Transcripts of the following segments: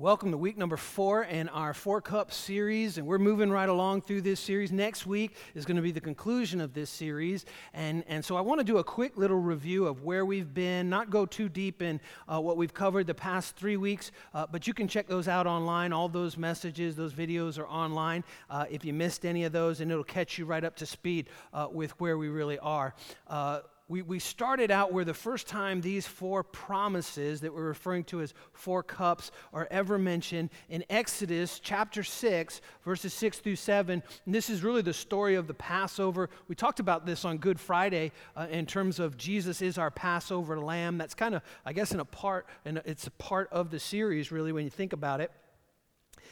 Welcome to week number four in our Four Cup series, and we're moving right along through this series. Next week is going to be the conclusion of this series, and, and so I want to do a quick little review of where we've been, not go too deep in uh, what we've covered the past three weeks, uh, but you can check those out online. All those messages, those videos are online uh, if you missed any of those, and it'll catch you right up to speed uh, with where we really are. We, we started out where the first time these four promises that we're referring to as four cups are ever mentioned in Exodus chapter 6, verses 6 through 7. And this is really the story of the Passover. We talked about this on Good Friday uh, in terms of Jesus is our Passover lamb. That's kind of, I guess, in a part, and it's a part of the series, really, when you think about it.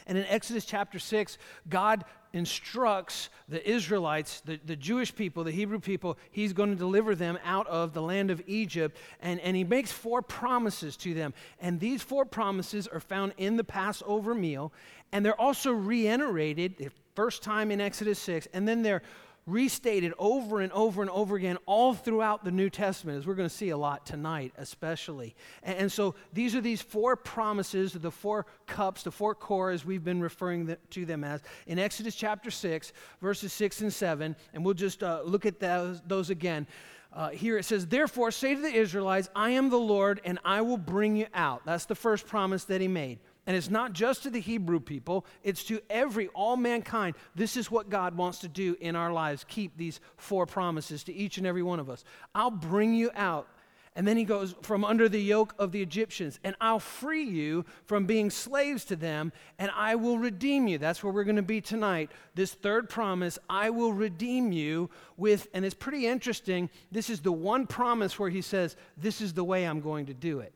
And in Exodus chapter 6, God instructs the Israelites, the, the Jewish people, the Hebrew people, he's going to deliver them out of the land of Egypt. And, and he makes four promises to them. And these four promises are found in the Passover meal. And they're also reiterated, the first time in Exodus 6, and then they're restated over and over and over again all throughout the New Testament, as we're going to see a lot tonight, especially. And, so these are these four promises, the four cups, the four cores we've been referring to them as, in Exodus chapter 6, verses 6 and 7. And we'll just uh, look at those, those again. Uh, here it says, Therefore, say to the Israelites, I am the Lord, and I will bring you out. That's the first promise that he made. And it's not just to the Hebrew people, it's to every, all mankind. This is what God wants to do in our lives. Keep these four promises to each and every one of us. I'll bring you out. And then he goes, from under the yoke of the Egyptians, and I'll free you from being slaves to them, and I will redeem you. That's where we're going to be tonight. This third promise, I will redeem you with, and it's pretty interesting. This is the one promise where he says, This is the way I'm going to do it.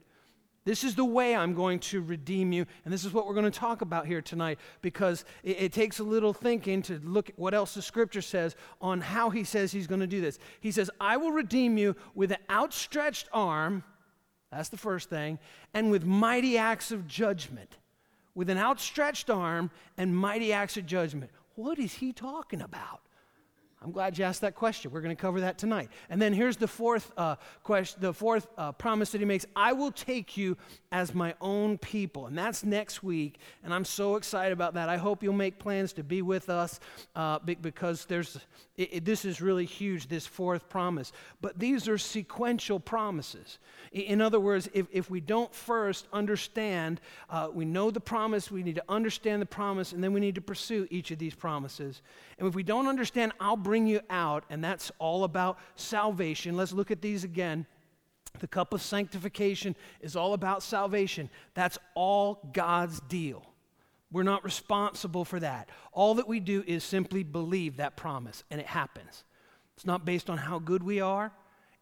This is the way I'm going to redeem you. And this is what we're going to talk about here tonight because it, it, takes a little thinking to look at what else the scripture says on how he says he's going to do this. He says, I will redeem you with an outstretched arm. That's the first thing. And with mighty acts of judgment. With an outstretched arm and mighty acts of judgment. What is he talking about? I'm glad you asked that question. We're going to cover that tonight. And then here's the fourth uh, question, the fourth uh, promise that he makes: I will take you as my own people, and that's next week. And I'm so excited about that. I hope you'll make plans to be with us uh, because there's it, it, this is really huge. This fourth promise, but these are sequential promises. In other words, if, if we don't first understand, uh, we know the promise, we need to understand the promise, and then we need to pursue each of these promises. And if we don't understand, I'll bring you out, and that's all about salvation. Let's look at these again. The cup of sanctification is all about salvation. That's all God's deal. We're not responsible for that. All that we do is simply believe that promise, and it happens. It's not based on how good we are,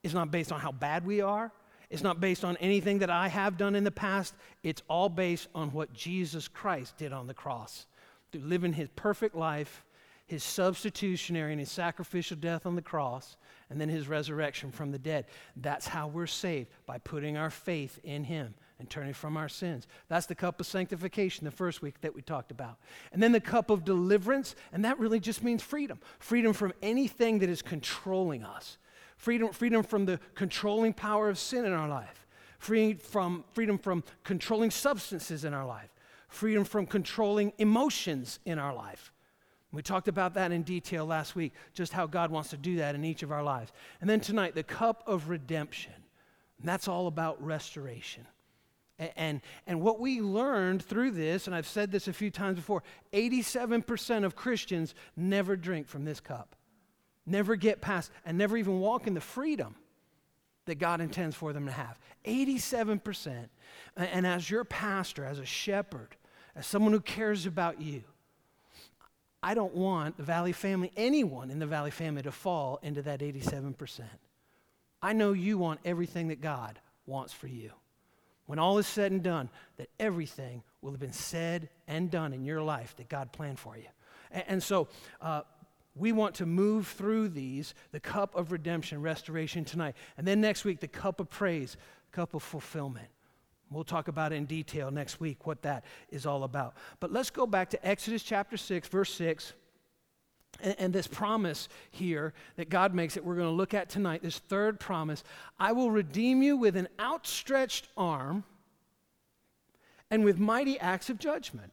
it's not based on how bad we are, it's not based on anything that I have done in the past. It's all based on what Jesus Christ did on the cross. Through living his perfect life, his substitutionary and his sacrificial death on the cross, and then his resurrection from the dead. That's how we're saved, by putting our faith in him and turning from our sins. That's the cup of sanctification, the first week that we talked about. And then the cup of deliverance, and that really just means freedom freedom from anything that is controlling us freedom, freedom from the controlling power of sin in our life, freedom from, freedom from controlling substances in our life, freedom from controlling emotions in our life. We talked about that in detail last week, just how God wants to do that in each of our lives. And then tonight, the cup of redemption. And that's all about restoration. And, and, what we learned through this, and I've said this a few times before 87% of Christians never drink from this cup never get past, and never even walk in the freedom that God intends for them to have. 87%. And as your pastor, as a shepherd, as someone who cares about you, I don't want the Valley family, anyone in the Valley family, to fall into that 87%. I know you want everything that God wants for you. When all is said and done, that everything will have been said and done in your life that God planned for you. And, and so, uh, we want to move through these, the cup of redemption, restoration tonight. And then next week, the cup of praise, cup of fulfillment. We'll talk about in detail next week, what that is all about. But let's go back to Exodus chapter 6, verse 6. And, and this promise here that God makes that we're going to look at tonight, this third promise I will redeem you with an outstretched arm and with mighty acts of judgment.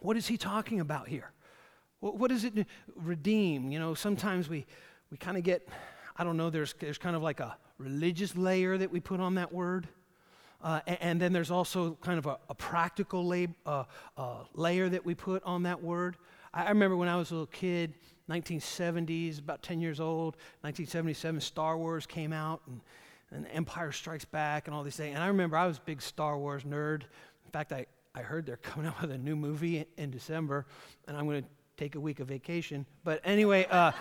What is he talking about here? What does it? Redeem. You know, sometimes we, we kind of get, I don't know, there's, there's kind of like a religious layer that we put on that word. Uh, and, and, then there's also kind of a, a practical lab, uh, uh, layer that we put on that word. I, remember when I was a little kid, 1970s, about 10 years old, 1977, Star Wars came out, and, and Empire Strikes Back, and all these things. And I remember I was a big Star Wars nerd. In fact, I, I heard they're coming out with a new movie in, in December, and I'm going to take a week of vacation. But anyway, uh,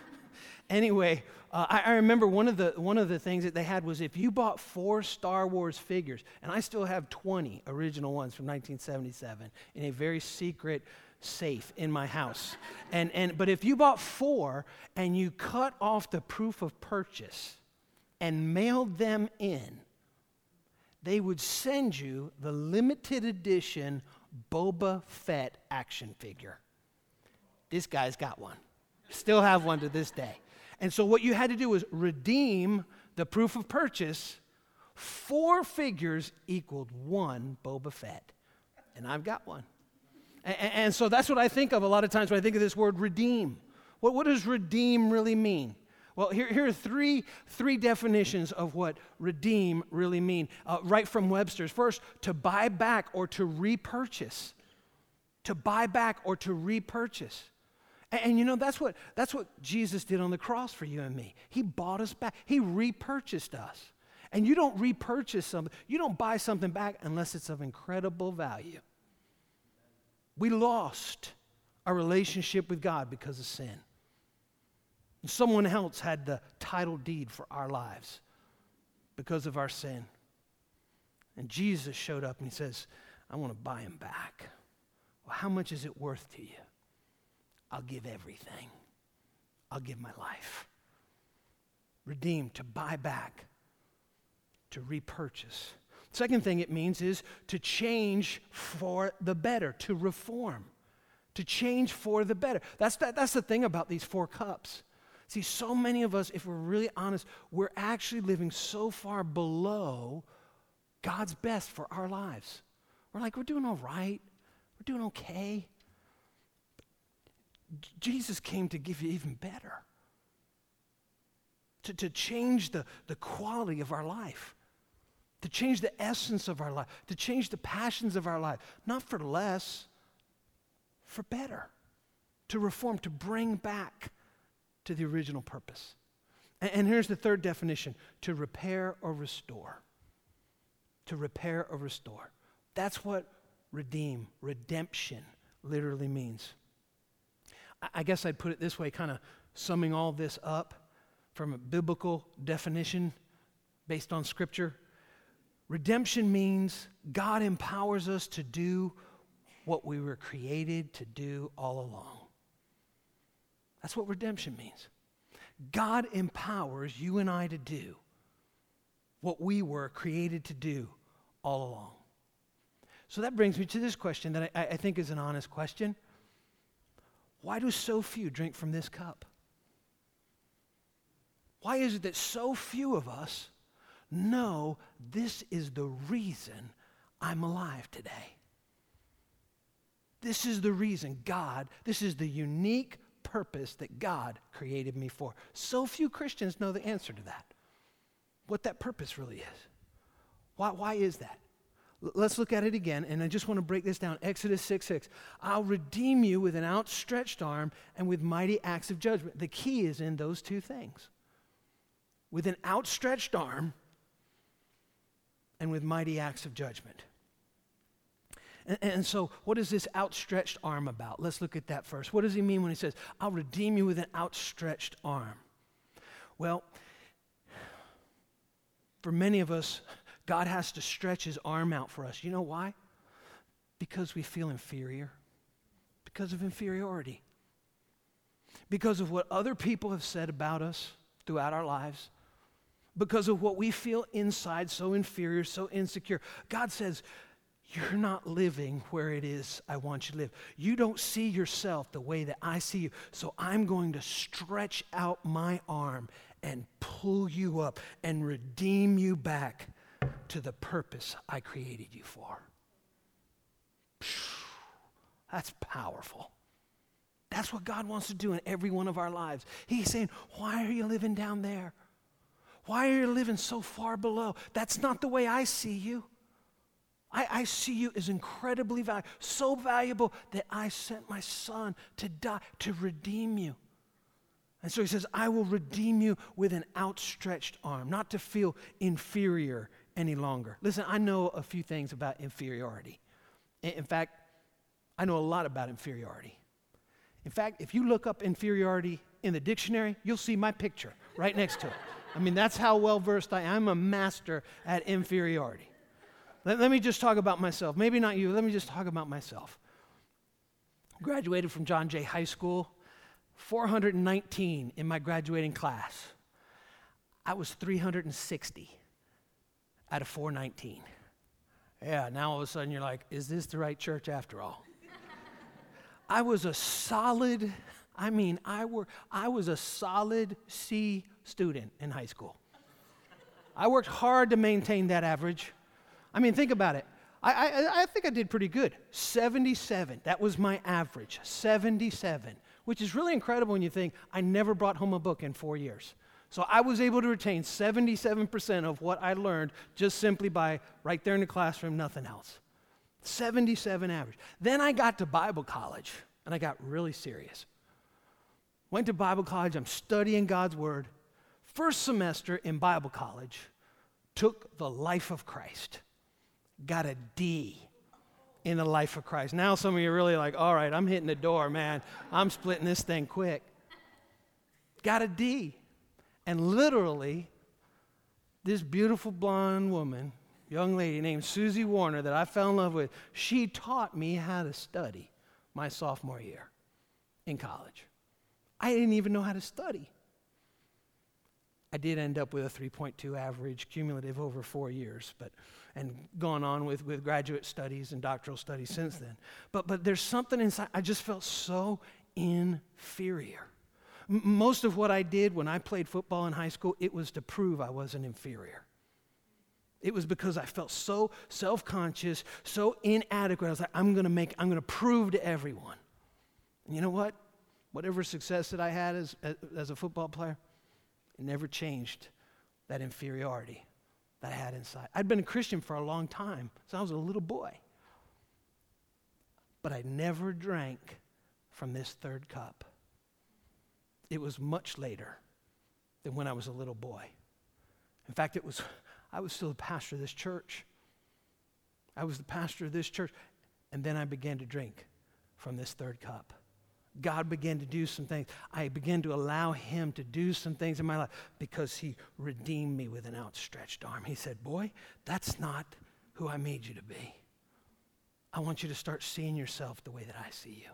anyway, uh, I, I, remember one of the one of the things that they had was if you bought four Star Wars figures, and I still have 20 original ones from 1977 in a very secret safe in my house. And and but if you bought four and you cut off the proof of purchase and mailed them in, they would send you the limited edition Boba Fett action figure. This guy's got one. Still have one to this day. And so what you had to do was redeem the proof of purchase. Four figures equaled one Boba Fett. And I've got one. And, and, so that's what I think of a lot of times when I think of this word redeem. What, what does redeem really mean? Well, here, here are three, three definitions of what redeem really mean, uh, right from Webster's. First, to buy back or to repurchase. To buy back or to repurchase. And, and, you know, that's what, that's what Jesus did on the cross for you and me. He bought us back, He repurchased us. And you don't repurchase something, you don't buy something back unless it's of incredible value. We lost our relationship with God because of sin. Someone else had the title deed for our lives because of our sin. And Jesus showed up and he says, I want to buy him back. Well, how much is it worth to you? I'll give everything. I'll give my life. Redeemed, to buy back, to repurchase. Second thing it means is to change for the better, to reform, to change for the better. That's, that, that's the thing about these four cups. See, so many of us, if we're really honest, we're actually living so far below God's best for our lives. We're like, we're doing all right, we're doing okay. Jesus came to give you even better, to, to change the, the quality of our life, to change the essence of our life, to change the passions of our life, not for less, for better, to reform, to bring back to the original purpose. And, and here's the third definition to repair or restore. To repair or restore. That's what redeem, redemption literally means. I guess I'd put it this way, kind of summing all this up from a biblical definition based on Scripture. Redemption means God empowers us to do what we were created to do all along. That's what redemption means. God empowers you and I to do what we were created to do all along. So that brings me to this question that I, I think is an honest question. Why do so few drink from this cup? Why is it that so few of us know this is the reason I'm alive today? This is the reason God, this is the unique purpose that God created me for. So few Christians know the answer to that, what that purpose really is. Why, why is that? Let's look at it again, and I just want to break this down. Exodus 6 6. I'll redeem you with an outstretched arm and with mighty acts of judgment. The key is in those two things with an outstretched arm and with mighty acts of judgment. And, so, what is this outstretched arm about? Let's look at that first. What does he mean when he says, I'll redeem you with an outstretched arm? Well, for many of us, God has to stretch his arm out for us. You know why? Because we feel inferior, because of inferiority, because of what other people have said about us throughout our lives, because of what we feel inside so inferior, so insecure. God says, You're not living where it is I want you to live. You don't see yourself the way that I see you. So I'm going to stretch out my arm and pull you up and redeem you back to the purpose I created you for. That's powerful. That's what God wants to do in every one of our lives. He's saying, Why are you living down there? Why are you living so far below? That's not the way I see you. I, I, see you as incredibly valuable, so valuable that I sent my son to die, to redeem you. And so he says, I will redeem you with an outstretched arm, not to feel inferior any longer. Listen, I know a few things about inferiority. In fact, I know a lot about inferiority. In fact, if you look up inferiority in the dictionary, you'll see my picture right next to it. I mean, that's how well versed I am. I'm a master at inferiority. Let, let, me just talk about myself. Maybe not you, let me just talk about myself. Graduated from John Jay High School, 419 in my graduating class. I was 360 out of 419. Yeah, now all of a sudden you're like, is this the right church after all? I was a solid, I mean, I, were, I was a solid C student in high school. I worked hard to maintain that average. I mean, think about it. I, I, I think I did pretty good. 77, that was my average. 77, which is really incredible when you think I never brought home a book in four years. So I was able to retain 77% of what I learned just simply by right there in the classroom, nothing else. 77 average. Then I got to Bible college and I got really serious. Went to Bible college, I'm studying God's Word. First semester in Bible college, took the life of Christ, got a D in the life of Christ. Now some of you are really like, all right, I'm hitting the door, man. I'm splitting this thing quick. Got a D. And literally, this beautiful blonde woman young lady named Susie Warner that I fell in love with, she taught me how to study my sophomore year in college. I didn't even know how to study. I did end up with a 3.2 average cumulative over four years, but and gone on with, with graduate studies and doctoral studies since then. But but there's something inside. I just felt so inferior. M- most of what I did when I played football in high school, it was to prove I wasn't inferior. It was because I felt so self conscious, so inadequate. I was like, I'm to make, I'm to prove to everyone. And you know what? Whatever success that I had as, as a football player, it never changed that inferiority that I had inside. I'd been a Christian for a long time, so I was a little boy. But I never drank from this third cup. It was much later than when I was a little boy. In fact, it was I was still the pastor of this church. I was the pastor of this church. And then I began to drink from this third cup. God began to do some things. I began to allow Him to do some things in my life because He redeemed me with an outstretched arm. He said, Boy, that's not who I made you to be. I want you to start seeing yourself the way that I see you.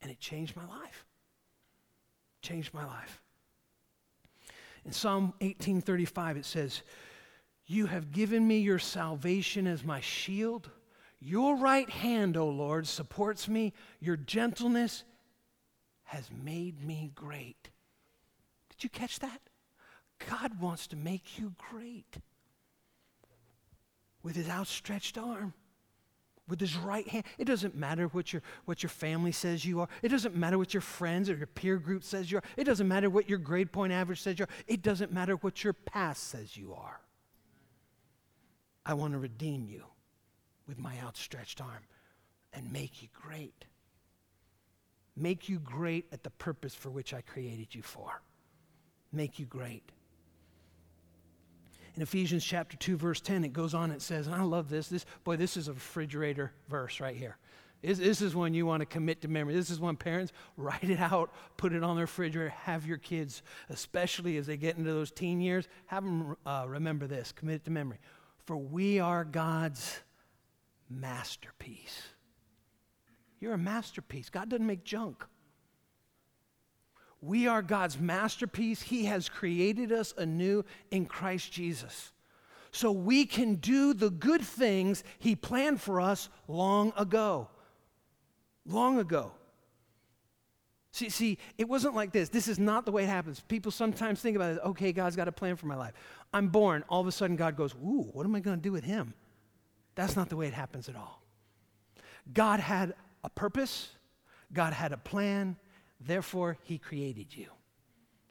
And it changed my life. Changed my life. In Psalm 18:35 it says, you have given me your salvation as my shield. Your right hand, O Lord, supports me. Your gentleness has made me great. Did you catch that? God wants to make you great with his outstretched arm, with his right hand. It doesn't matter what your, what your family says you are. It doesn't matter what your friends or your peer group says you are. It doesn't matter what your grade point average says you are. It doesn't matter what your past says you are. I want to redeem you with my outstretched arm and make you great. Make you great at the purpose for which I created you for. Make you great. In Ephesians chapter 2, verse 10, it goes on, it says, and I love this. This boy, this is a refrigerator verse right here. This, this is one you want to commit to memory. This is one parents write it out, put it on the refrigerator, have your kids, especially as they get into those teen years, have them uh, remember this, commit it to memory. For we are God's masterpiece. You're a masterpiece. God doesn't make junk. We are God's masterpiece. He has created us anew in Christ Jesus. So we can do the good things He planned for us long ago. Long ago. See, see, it wasn't like this. This is not the way it happens. People sometimes think about it, okay, God's got a plan for my life. I'm born, all of a sudden God goes, ooh, what am I going to do with him? That's not the way it happens at all. God had a purpose, God had a plan, therefore, He created you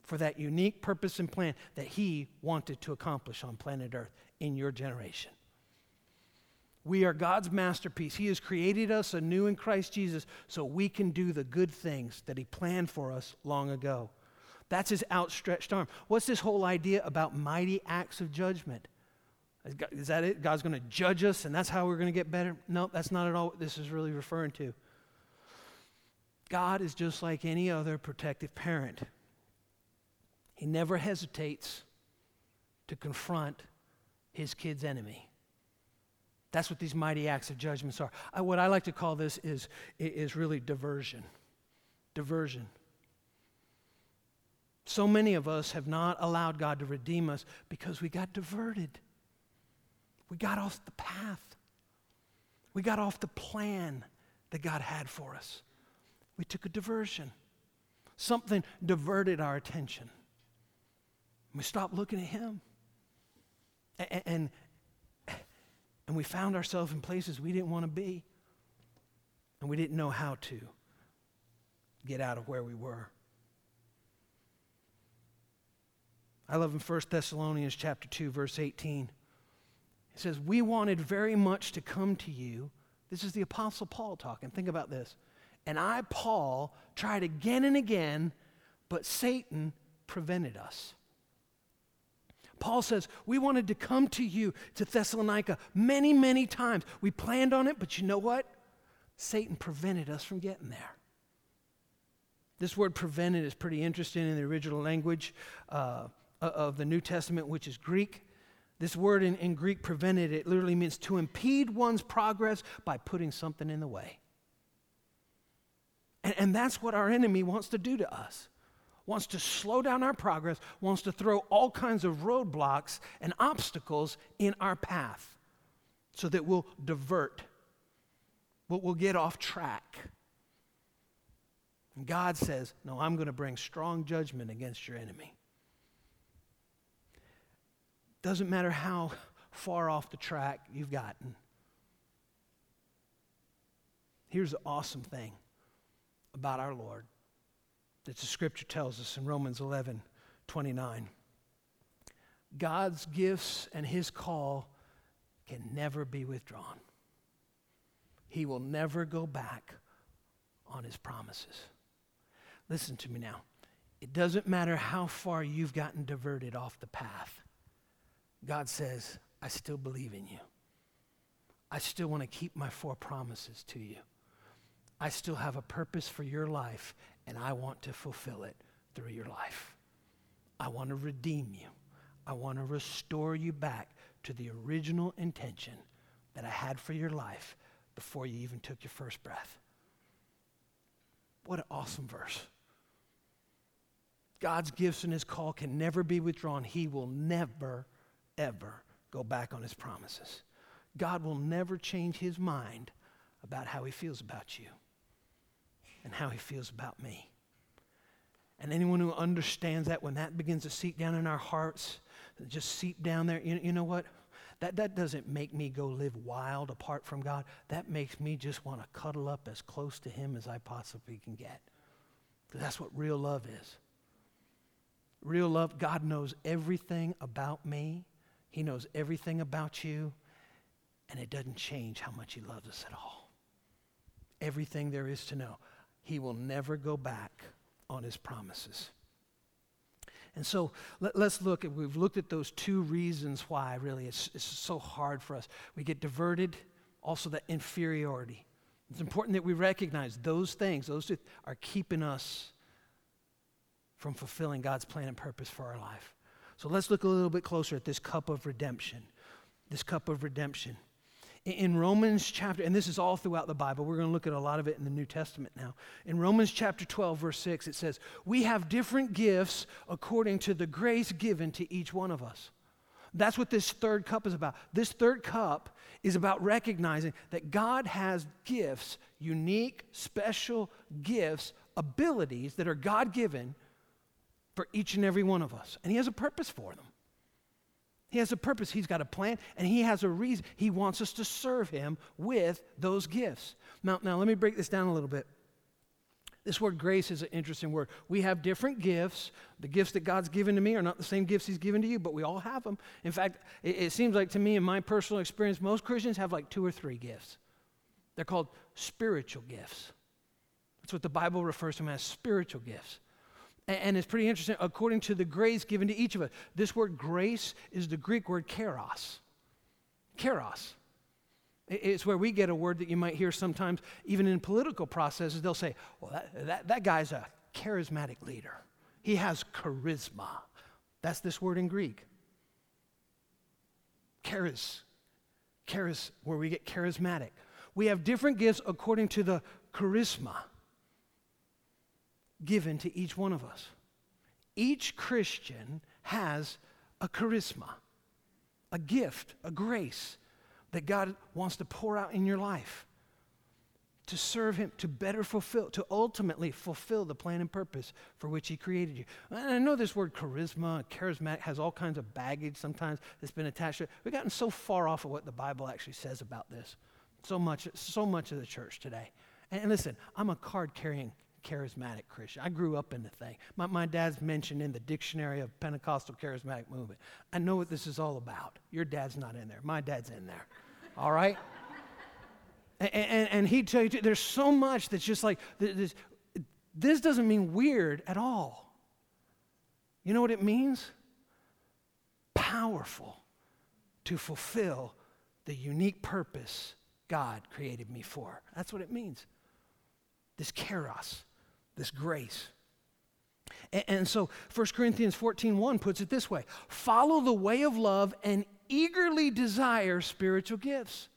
for that unique purpose and plan that He wanted to accomplish on planet Earth in your generation. We are God's masterpiece. He has created us anew in Christ Jesus so we can do the good things that He planned for us long ago. That's His outstretched arm. What's this whole idea about mighty acts of judgment? Is that it? God's going to judge us and that's how we're going to get better? No, that's not at all what this is really referring to. God is just like any other protective parent. He never hesitates to confront his kid's enemy. That's what these mighty acts of judgments are. I, what I like to call this is, is really diversion. Diversion. So many of us have not allowed God to redeem us because we got diverted. We got off the path. We got off the plan that God had for us. We took a diversion. Something diverted our attention. We stopped looking at Him. And, and, and we found ourselves in places we didn't want to be. And we didn't know how to get out of where we were. I love in 1 Thessalonians chapter 2 verse 18. It says, "We wanted very much to come to you." This is the apostle Paul talking. Think about this. And I Paul tried again and again, but Satan prevented us. Paul says, We wanted to come to you to Thessalonica many, many times. We planned on it, but you know what? Satan prevented us from getting there. This word prevented is pretty interesting in the original language uh, of the New Testament, which is Greek. This word in, in Greek, prevented, it literally means to impede one's progress by putting something in the way. And, and that's what our enemy wants to do to us wants to slow down our progress, wants to throw all kinds of roadblocks and obstacles in our path so that we'll divert, we'll, we'll get off track. And God says, No, I'm going to bring strong judgment against your enemy. Doesn't matter how far off the track you've gotten. Here's the awesome thing about our Lord that the scripture tells us in Romans 11 29. God's gifts and his call can never be withdrawn. He will never go back on his promises. Listen to me now. It doesn't matter how far you've gotten diverted off the path. God says, I still believe in you. I still want to keep my four promises to you. I still have a purpose for your life, and I want to fulfill it through your life. I want to redeem you. I want to restore you back to the original intention that I had for your life before you even took your first breath. What an awesome verse. God's gifts and his call can never be withdrawn. He will never, ever go back on his promises. God will never change his mind about how he feels about you and how he feels about me. And anyone who understands that, when that begins to seep down in our hearts, just seep down there, you, you know what? That, that doesn't make me go live wild apart from God. That makes me just want to cuddle up as close to Him as I possibly can get. That's what real love is. Real love, God knows everything about me, He knows everything about you, and it doesn't change how much He loves us at all. Everything there is to know he will never go back on his promises. And so let, us look at, we've looked at those two reasons why really it's, it's so hard for us. We get diverted, also the inferiority. It's important that we recognize those things, those two are keeping us from fulfilling God's plan and purpose for our life. So let's look a little bit closer at this cup of redemption. This cup of redemption. In Romans chapter, and this is all throughout the Bible, we're going to look at a lot of it in the New Testament now. In Romans chapter 12, verse 6, it says, We have different gifts according to the grace given to each one of us. That's what this third cup is about. This third cup is about recognizing that God has gifts, unique, special gifts, abilities that are God given for each and every one of us. And He has a purpose for them. He has a purpose, He's got a plan, and He has a reason. He wants us to serve Him with those gifts. Now, now let me break this down a little bit. This word grace is an interesting word. We have different gifts. The gifts that God's given to me are not the same gifts He's given to you, but we all have them. In fact, it, it, seems like to me, in my personal experience, most Christians have like two or three gifts. They're called spiritual gifts. That's what the Bible refers to them as spiritual gifts. And, it's pretty interesting. According to the grace given to each of us, this word grace is the Greek word charis. Charis. It's where we get a word that you might hear sometimes, even in political processes. They'll say, well, that, that, that guy's a charismatic leader. He has charisma. That's this word in Greek. Charis. Charis, where we get charismatic. We have different gifts according to the charisma given to each one of us. Each Christian has a charisma, a gift, a grace that God wants to pour out in your life to serve Him, to better fulfill, to ultimately fulfill the plan and purpose for which He created you. And I know this word charisma, charismatic, has all kinds of baggage sometimes that's been attached to it. We've gotten so far off of what the Bible actually says about this. So much, so much of the church today. And, and listen, I'm a card carrying charismatic Christian. I grew up in the thing. My, my dad's mentioned in the dictionary of Pentecostal charismatic movement. I know what this is all about. Your dad's not in there. My dad's in there. All right? and, and, and he'd tell you, there's so much that's just like, this, this doesn't mean weird at all. You know what it means? Powerful to fulfill the unique purpose God created me for. That's what it means. This charis this grace. And, and so 1 Corinthians 14 1 puts it this way follow the way of love and eagerly desire spiritual gifts.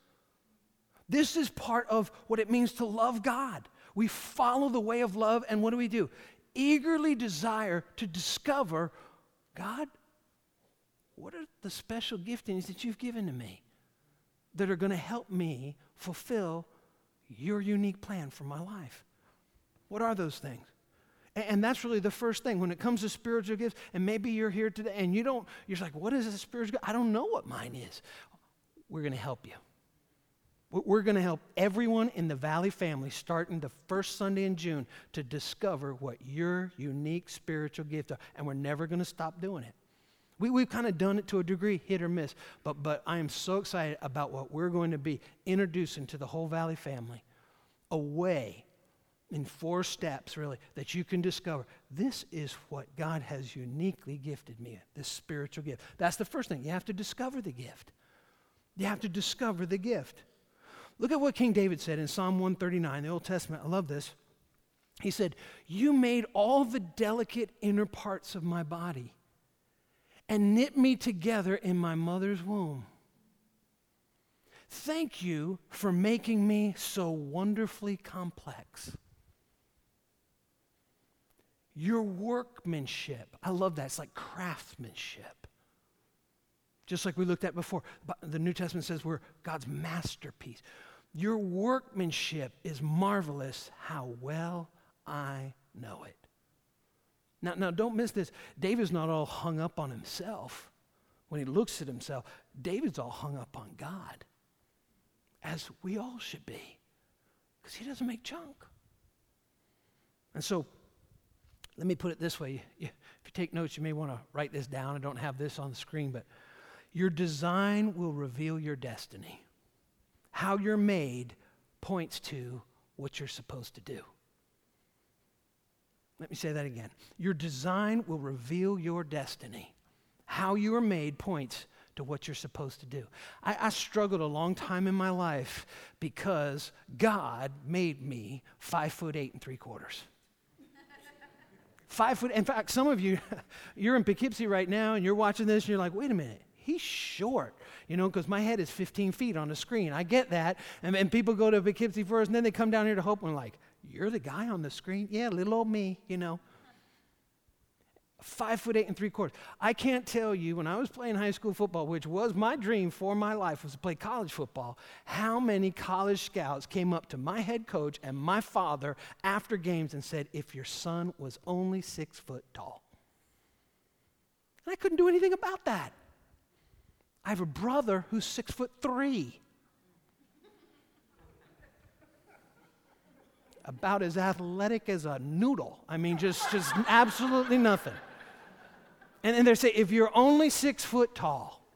This is part of what it means to love God. We follow the way of love, and what do we do? Eagerly desire to discover God, what are the special giftings that you've given to me that are going to help me fulfill your unique plan for my life? What are those things? And that's really the first thing when it comes to spiritual gifts. And maybe you're here today and you don't, you're like, what is a spiritual gift? I don't know what mine is. We're going to help you. We're going to help everyone in the Valley family starting the first Sunday in June to discover what your unique spiritual gift are. And we're never going to stop doing it. We, we've kind of done it to a degree, hit or miss. But, but I am so excited about what we're going to be introducing to the whole Valley family a way in four steps, really, that you can discover this is what God has uniquely gifted me, this spiritual gift. That's the first thing. You have to discover the gift. You have to discover the gift. Look at what King David said in Psalm 139, the Old Testament. I love this. He said, You made all the delicate inner parts of my body and knit me together in my mother's womb. Thank you for making me so wonderfully complex. Your workmanship. I love that. It's like craftsmanship. Just like we looked at before. The New Testament says we're God's masterpiece. Your workmanship is marvelous. How well I know it. Now, now don't miss this. David's not all hung up on himself. When he looks at himself, David's all hung up on God, as we all should be, because he doesn't make junk. And so let me put it this way. If you take notes, you may want to write this down. I don't have this on the screen, but your design will reveal your destiny. How you're made points to what you're supposed to do. Let me say that again. Your design will reveal your destiny. How you are made points to what you're supposed to do. I, I, struggled a long time in my life because God made me five foot eight and three quarters. Five foot. In fact, some of you, you're in Poughkeepsie right now and you're watching this and you're like, wait a minute, he's short, you know, because my head is 15 feet on the screen. I get that. And, and people go to Poughkeepsie first and then they come down here to Hope and like, you're the guy on the screen? Yeah, little old me, you know five foot eight and three quarters. I can't tell you when I was playing high school football, which was my dream for my life, was to play college football, how many college scouts came up to my head coach and my father after games and said, if your son was only six foot tall. And I couldn't do anything about that. I have a brother who's six foot three. About as athletic as a noodle. I mean, just, just absolutely nothing. And then they say, if you're only six foot tall,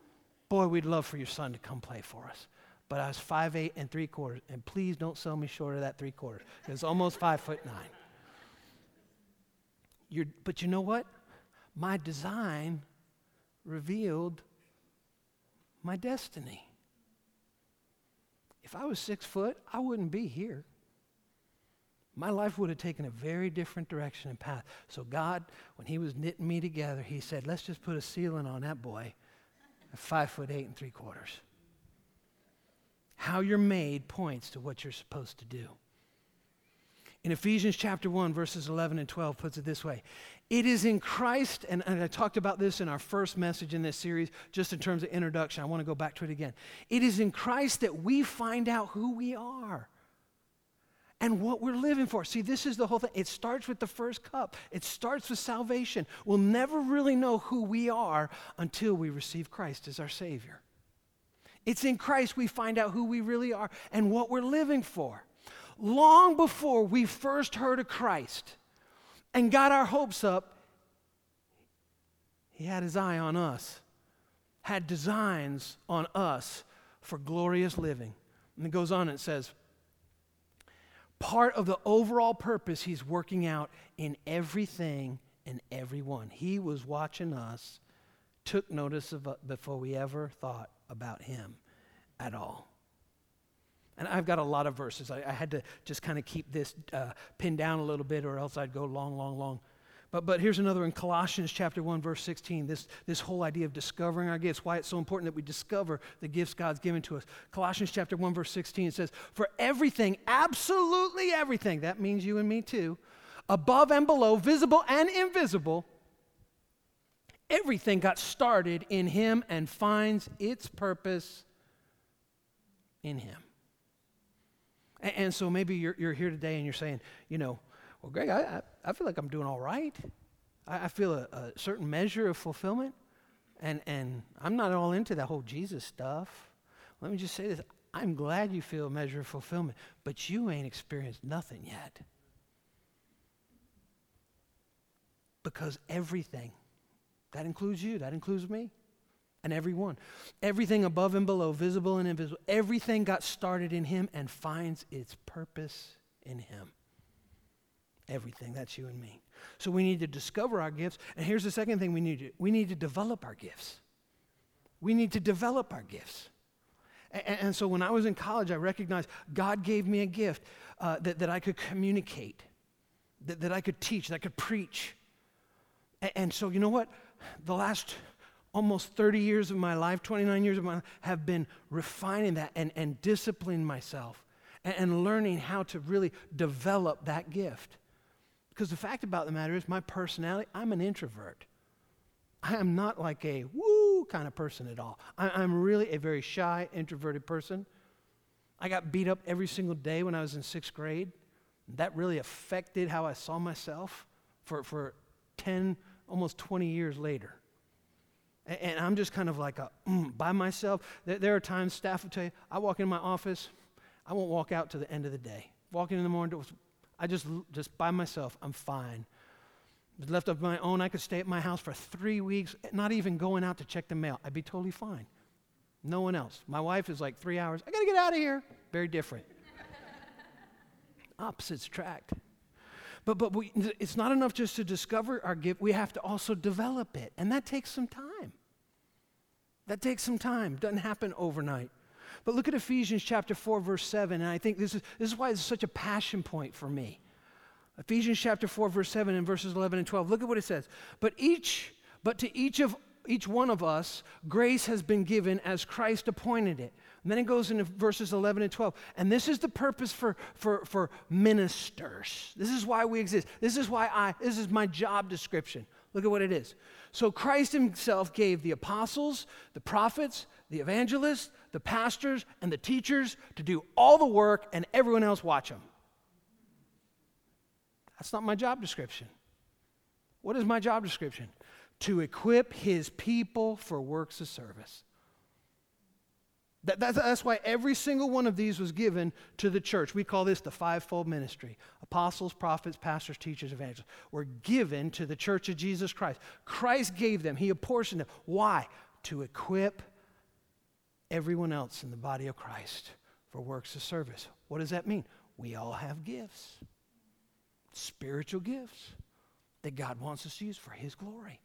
boy, we'd love for your son to come play for us. But I was five eight and three quarters, and please don't sell me short of that three quarters. It's almost five foot nine. You're, but you know what? My design revealed my destiny. If I was six foot, I wouldn't be here. My life would have taken a very different direction and path. So, God, when He was knitting me together, He said, let's just put a ceiling on that boy five foot eight and three quarters. How you're made points to what you're supposed to do. In Ephesians chapter 1, verses 11 and 12, puts it this way It is in Christ, and, and, I talked about this in our first message in this series, just in terms of introduction. I want to go back to it again. It is in Christ that we find out who we are and what we're living for. See, this is the whole thing. It starts with the first cup, it starts with salvation. We'll never really know who we are until we receive Christ as our Savior. It's in Christ we find out who we really are and what we're living for long before we first heard of Christ and got our hopes up, he had his eye on us, had designs on us for glorious living. And it goes on and it says, part of the overall purpose he's working out in everything and everyone. He was watching us, took notice of us before we ever thought about him at all. And I've got a lot of verses. I, I had to just kind of keep this uh, pinned down a little bit, or else I'd go long, long, long. But, but here's another in Colossians chapter 1, verse 16. This, this whole idea of discovering our gifts, why it's so important that we discover the gifts God's given to us. Colossians chapter 1, verse 16 says, For everything, absolutely everything, that means you and me too, above and below, visible and invisible, everything got started in Him and finds its purpose in Him. And, and so maybe you're, you're here today and you're saying, you know, well, Greg, I, I, feel like I'm doing all right. I, I feel a, a certain measure of fulfillment. And, and I'm not all into that whole Jesus stuff. Let me just say this I'm glad you feel a measure of fulfillment, but you ain't experienced nothing yet. Because everything, that includes you, that includes me, and everyone. Everything above and below, visible and invisible, everything got started in Him and finds its purpose in Him. Everything. That's you and me. So we need to discover our gifts. And here's the second thing we need to we need to develop our gifts. We need to develop our gifts. And, and so when I was in college, I recognized God gave me a gift uh, that, that I could communicate, that, that I could teach, that I could preach. And, and so, you know what? The last almost 30 years of my life, 29 years of my life, have been refining that and, and disciplining myself and, and learning how to really develop that gift. Because the fact about the matter is, my personality, I'm an introvert. I am not like a woo kind of person at all. I, am really a very shy, introverted person. I got beat up every single day when I was in sixth grade. That really affected how I saw myself for, for 10, almost 20 years later. And I'm just kind of like a, mm, by myself. There, are times staff will tell you, I walk in my office, I won't walk out to the end of the day. Walking in the morning, I just, just by myself, I'm fine. Left of my own, I could stay at my house for three weeks, eh, not even going out to check the mail. I'd be totally fine. No one else. My wife is like three hours. I got to get out of here. Very different. Opposites attract. But, but we, it's not enough just to discover our gift, we have to also develop it. And that takes some time. That takes some time, doesn't happen overnight. But look at Ephesians chapter 4, verse 7, and I think this is, this is why it's such a passion point for me. Ephesians chapter 4, verse 7 and verses 11 and 12. Look at what it says. But each, but to each of each one of us, grace has been given as Christ appointed it. And then it goes into verses 11 and 12. And this is the purpose for, for, for ministers. This is why we exist. This is why I, this is my job description. Look at what it is. So Christ himself gave the apostles, the prophets, the evangelists, the pastors, and the teachers to do all the work, and everyone else watch them. That's not my job description. What is my job description? To equip his people for works of service. That, that's, that's why every single one of these was given to the church. We call this the fivefold ministry apostles, prophets, pastors, teachers, evangelists were given to the church of Jesus Christ. Christ gave them, He apportioned them. Why? To equip everyone else in the body of Christ for works of service. What does that mean? We all have gifts, spiritual gifts that God wants us to use for His glory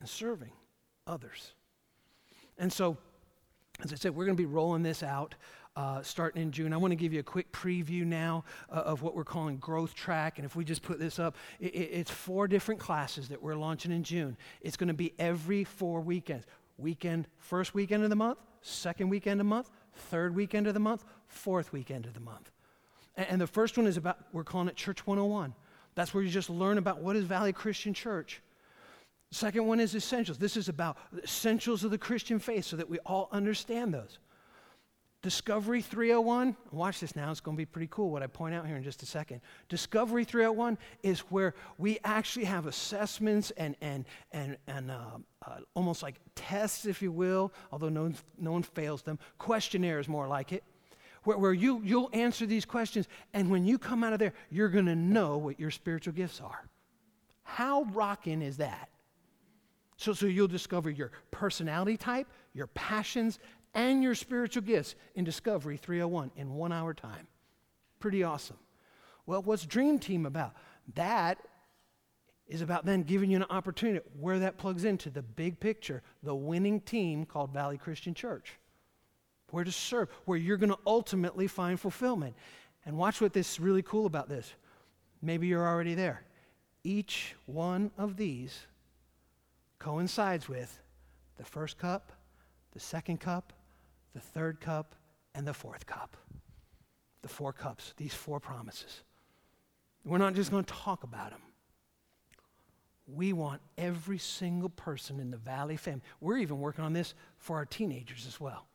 and serving others. And so, as I said, we're going to be rolling this out uh, starting in June. I want to give you a quick preview now uh, of what we're calling Growth Track. And if we just put this up, it, it's four different classes that we're launching in June. It's going to be every four weekends. Weekend, first weekend of the month, second weekend of the month, third weekend of the month, fourth weekend of the month. And, the first one is about, we're calling it Church 101. That's where you just learn about what is Valley Christian Church. Second one is essentials. This is about essentials of the Christian faith so that we all understand those. Discovery 301, watch this now, it's going to be pretty cool what I point out here in just a second. Discovery 301 is where we actually have assessments and, and, and, and uh, uh, almost like tests, if you will, although no one, no one fails them. Questionnaires, more like it, where, where you, you'll answer these questions, and when you come out of there, you're going to know what your spiritual gifts are. How rocking is that? So, so you'll discover your personality type, your passions, and your spiritual gifts in Discovery 301 in one hour time. Pretty awesome. Well, what's Dream Team about? That is about then giving you an opportunity where that plugs into the big picture, the winning team called Valley Christian Church. Where to serve, where you're going to ultimately find fulfillment. And watch what this is really cool about this. Maybe you're already there. Each one of these coincides with the first cup, the second cup, the third cup, and the fourth cup. The four cups, these four promises. We're not just going to talk about them. We want every single person in the Valley family. We're even working on this for our teenagers as well.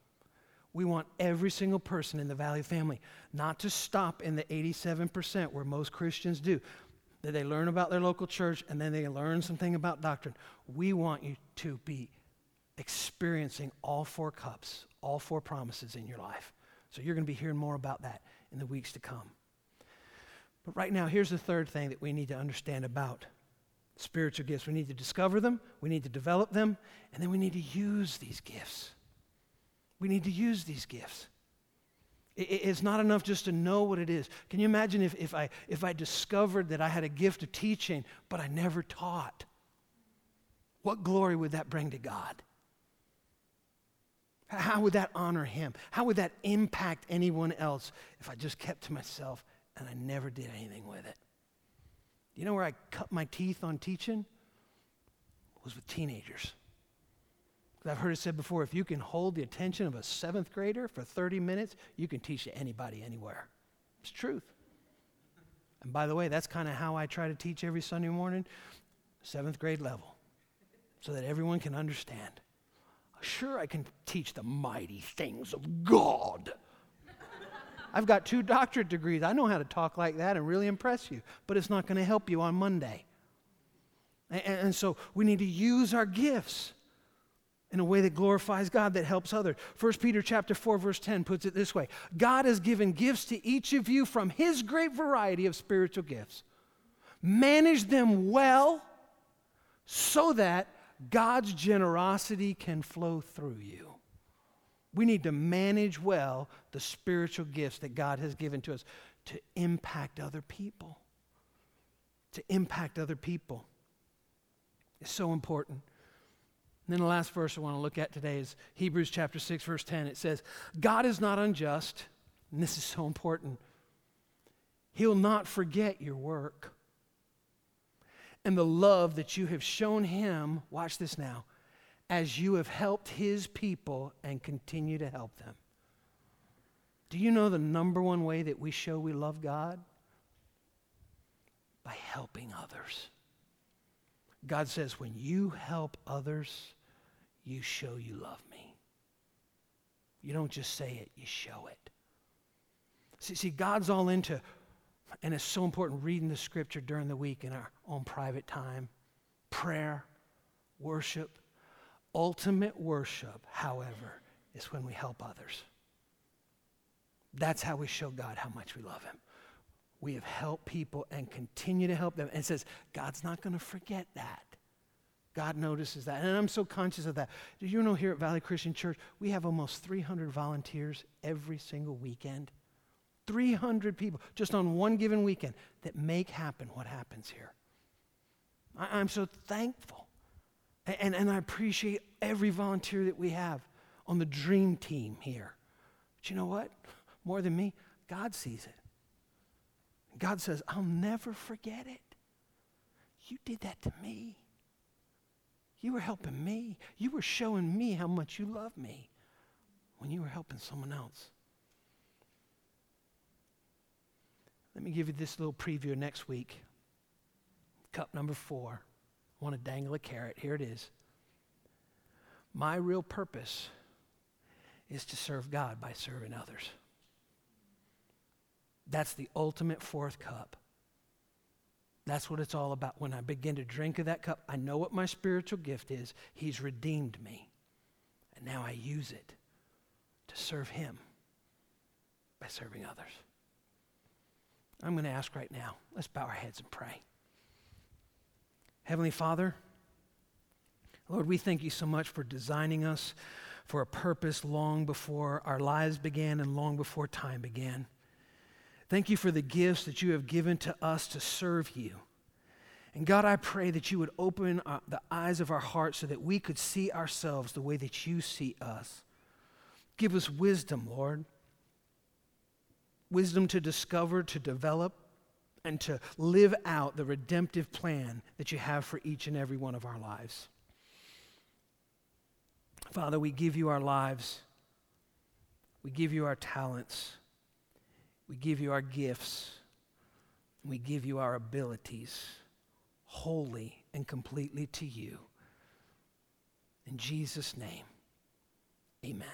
We want every single person in the Valley family not to stop in the 87% where most Christians do, that they learn about their local church and then they learn something about doctrine. We want you to be experiencing all four cups, all four promises in your life. So you're going to be hearing more about that in the weeks to come. But right now, here's the third thing that we need to understand about spiritual gifts. We need to discover them, we need to develop them, and then we need to use these gifts. We need to use these gifts. It's not enough just to know what it is. Can you imagine if, if, I, if I discovered that I had a gift of teaching, but I never taught? What glory would that bring to God? How would that honor him? How would that impact anyone else if I just kept to myself and I never did anything with it? You know where I cut my teeth on teaching? It was with teenagers. I've heard it said before if you can hold the attention of a seventh grader for 30 minutes, you can teach to anybody anywhere. It's truth. And by the way, that's kind of how I try to teach every Sunday morning, seventh grade level, so that everyone can understand. Sure, I can teach the mighty things of God. I've got two doctorate degrees. I know how to talk like that and really impress you, but it's not going to help you on Monday. And, and, so we need to use our gifts in a way that glorifies God, that helps others. 1 Peter chapter 4, verse 10 puts it this way God has given gifts to each of you from his great variety of spiritual gifts. Manage them well so that God's generosity can flow through you. We need to manage well the spiritual gifts that God has given to us to impact other people. To impact other people. It's so important. And then the last verse I want to look at today is Hebrews chapter 6, verse 10. It says, God is not unjust, and this is so important. He'll not forget your work and the love that you have shown him, watch this now, as you have helped his people and continue to help them. Do you know the number one way that we show we love God? By helping others. God says, when you help others, you show you love me. You don't just say it, you show it. See, see God's all into and it's so important reading the scripture during the week in our own private time, prayer, worship. Ultimate worship, however, is when we help others. That's how we show God how much we love Him. We have helped people and continue to help them. And it says, God's not going to forget that. God notices that. And I'm so conscious of that. Do you know here at Valley Christian Church, we have almost 300 volunteers every single weekend? 300 people just on one given weekend that make happen what happens here. I, am so thankful. And, and, and I appreciate every volunteer that we have on the dream team here. But you know what? More than me, God sees it. God says, I'll never forget it. You did that to me. You were helping me. You were showing me how much you love me when you were helping someone else. Let me give you this little preview next week. Cup number four. I want to dangle a carrot. Here it is. My real purpose is to serve God by serving others. That's the ultimate fourth cup. That's what it's all about. When I begin to drink of that cup, I know what my spiritual gift is. He's redeemed me. And now I use it to serve Him by serving others. I'm going to ask right now. Let's bow our heads and pray. Heavenly Father, Lord, we thank you so much for designing us for a purpose long before our lives began and long before time began. Thank you for the gifts that you have given to us to serve you. And God, I pray that you would open uh, the eyes of our hearts so that we could see ourselves the way that you see us. Give us wisdom, Lord wisdom to discover, to develop, and to live out the redemptive plan that you have for each and every one of our lives. Father, we give you our lives. We give you our talents. We give you our gifts. We give you our abilities wholly and completely to you. In Jesus' name, amen.